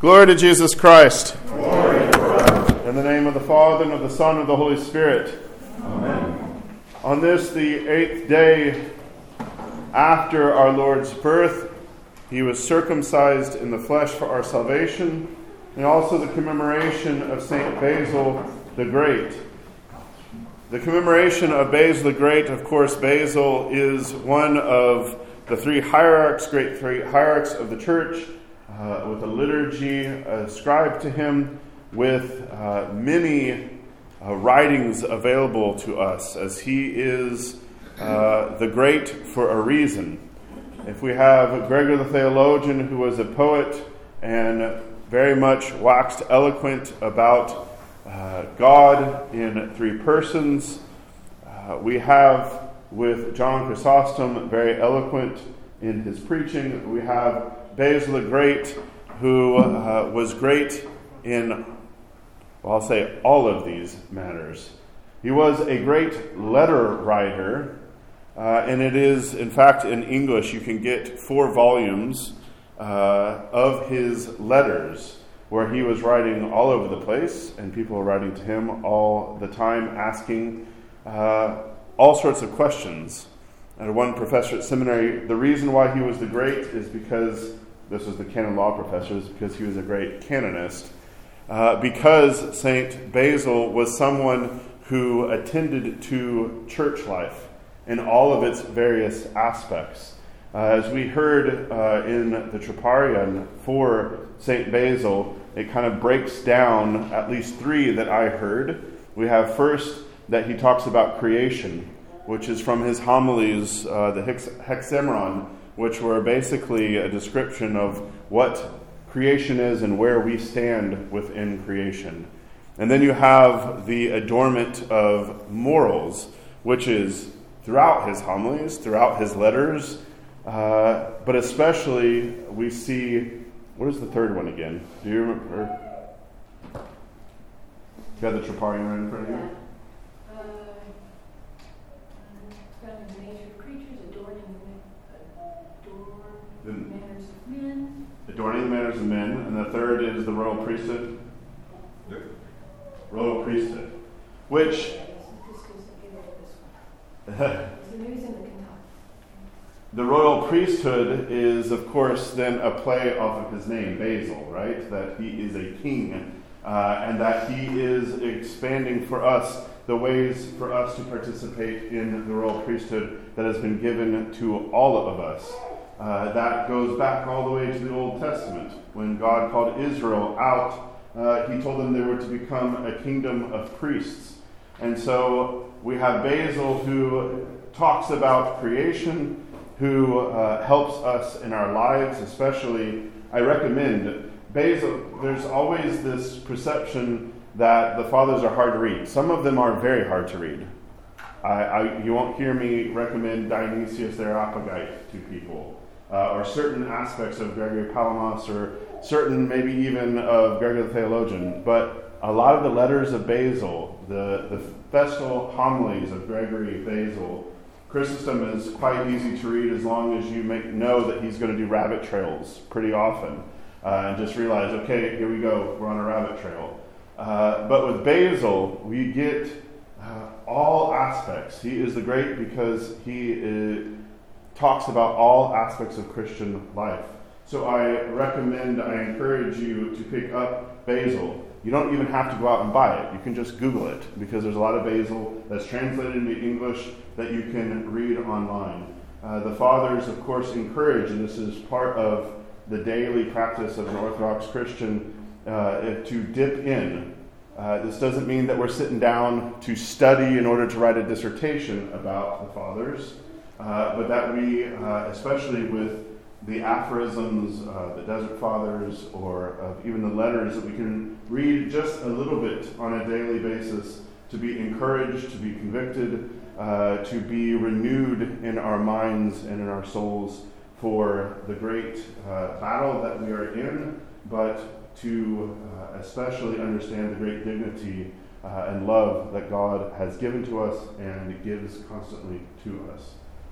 Glory to Jesus Christ. Glory In the name of the Father, and of the Son, and of the Holy Spirit. Amen. On this, the eighth day after our Lord's birth, he was circumcised in the flesh for our salvation, and also the commemoration of St. Basil the Great. The commemoration of Basil the Great, of course, Basil is one of the three hierarchs, great three hierarchs of the church uh, with a liturgy ascribed to him, with uh, many uh, writings available to us, as he is uh, the great for a reason. If we have Gregory the theologian, who was a poet and very much waxed eloquent about uh, God in three persons, we have with John Chrysostom, very eloquent in his preaching. We have Basil the Great, who uh, was great in, well, I'll say all of these matters. He was a great letter writer, uh, and it is, in fact, in English, you can get four volumes uh, of his letters where he was writing all over the place, and people were writing to him all the time, asking uh, all sorts of questions. And one professor at seminary, the reason why he was the great is because this was the canon law professors, because he was a great canonist. Uh, because St. Basil was someone who attended to church life in all of its various aspects. Uh, as we heard uh, in the Troparion for St. Basil, it kind of breaks down at least three that I heard. We have first that he talks about creation, which is from his homilies, uh, the Hex- Hexaemeron, which were basically a description of what creation is and where we stand within creation. And then you have the adornment of morals, which is throughout his homilies, throughout his letters, uh, but especially we see what is the third one again? Do you remember? You got the Troparion right in front of you? Adorning the manners of men, and the third is the royal priesthood. Royal priesthood, which. the royal priesthood is, of course, then a play off of his name, Basil, right? That he is a king, uh, and that he is expanding for us the ways for us to participate in the royal priesthood that has been given to all of us. Uh, that goes back all the way to the Old Testament. When God called Israel out, uh, he told them they were to become a kingdom of priests. And so we have Basil who talks about creation, who uh, helps us in our lives, especially. I recommend Basil, there's always this perception that the fathers are hard to read. Some of them are very hard to read. I, I, you won't hear me recommend Dionysius the Areopagite to people uh, or certain aspects of Gregory Palamas, or certain maybe even of Gregory the Theologian. But a lot of the letters of Basil, the, the festal homilies of Gregory Basil, Chrysostom is quite easy to read as long as you make, know that he's going to do rabbit trails pretty often. Uh, and just realize, okay, here we go, we're on a rabbit trail. Uh, but with Basil, we get uh, all aspects. He is the great because he is, talks about all aspects of Christian life. So I recommend, I encourage you to pick up Basil. You don't even have to go out and buy it. You can just Google it because there's a lot of Basil that's translated into English that you can read online. Uh, the fathers, of course, encourage, and this is part of the daily practice of an Orthodox Christian, uh, to dip in. Uh, this doesn't mean that we're sitting down to study in order to write a dissertation about the fathers. Uh, but that we, uh, especially with the aphorisms, uh, the Desert Fathers, or even the letters that we can read just a little bit on a daily basis to be encouraged, to be convicted, uh, to be renewed in our minds and in our souls for the great uh, battle that we are in, but to uh, especially understand the great dignity and love that God has given to us and gives constantly to us.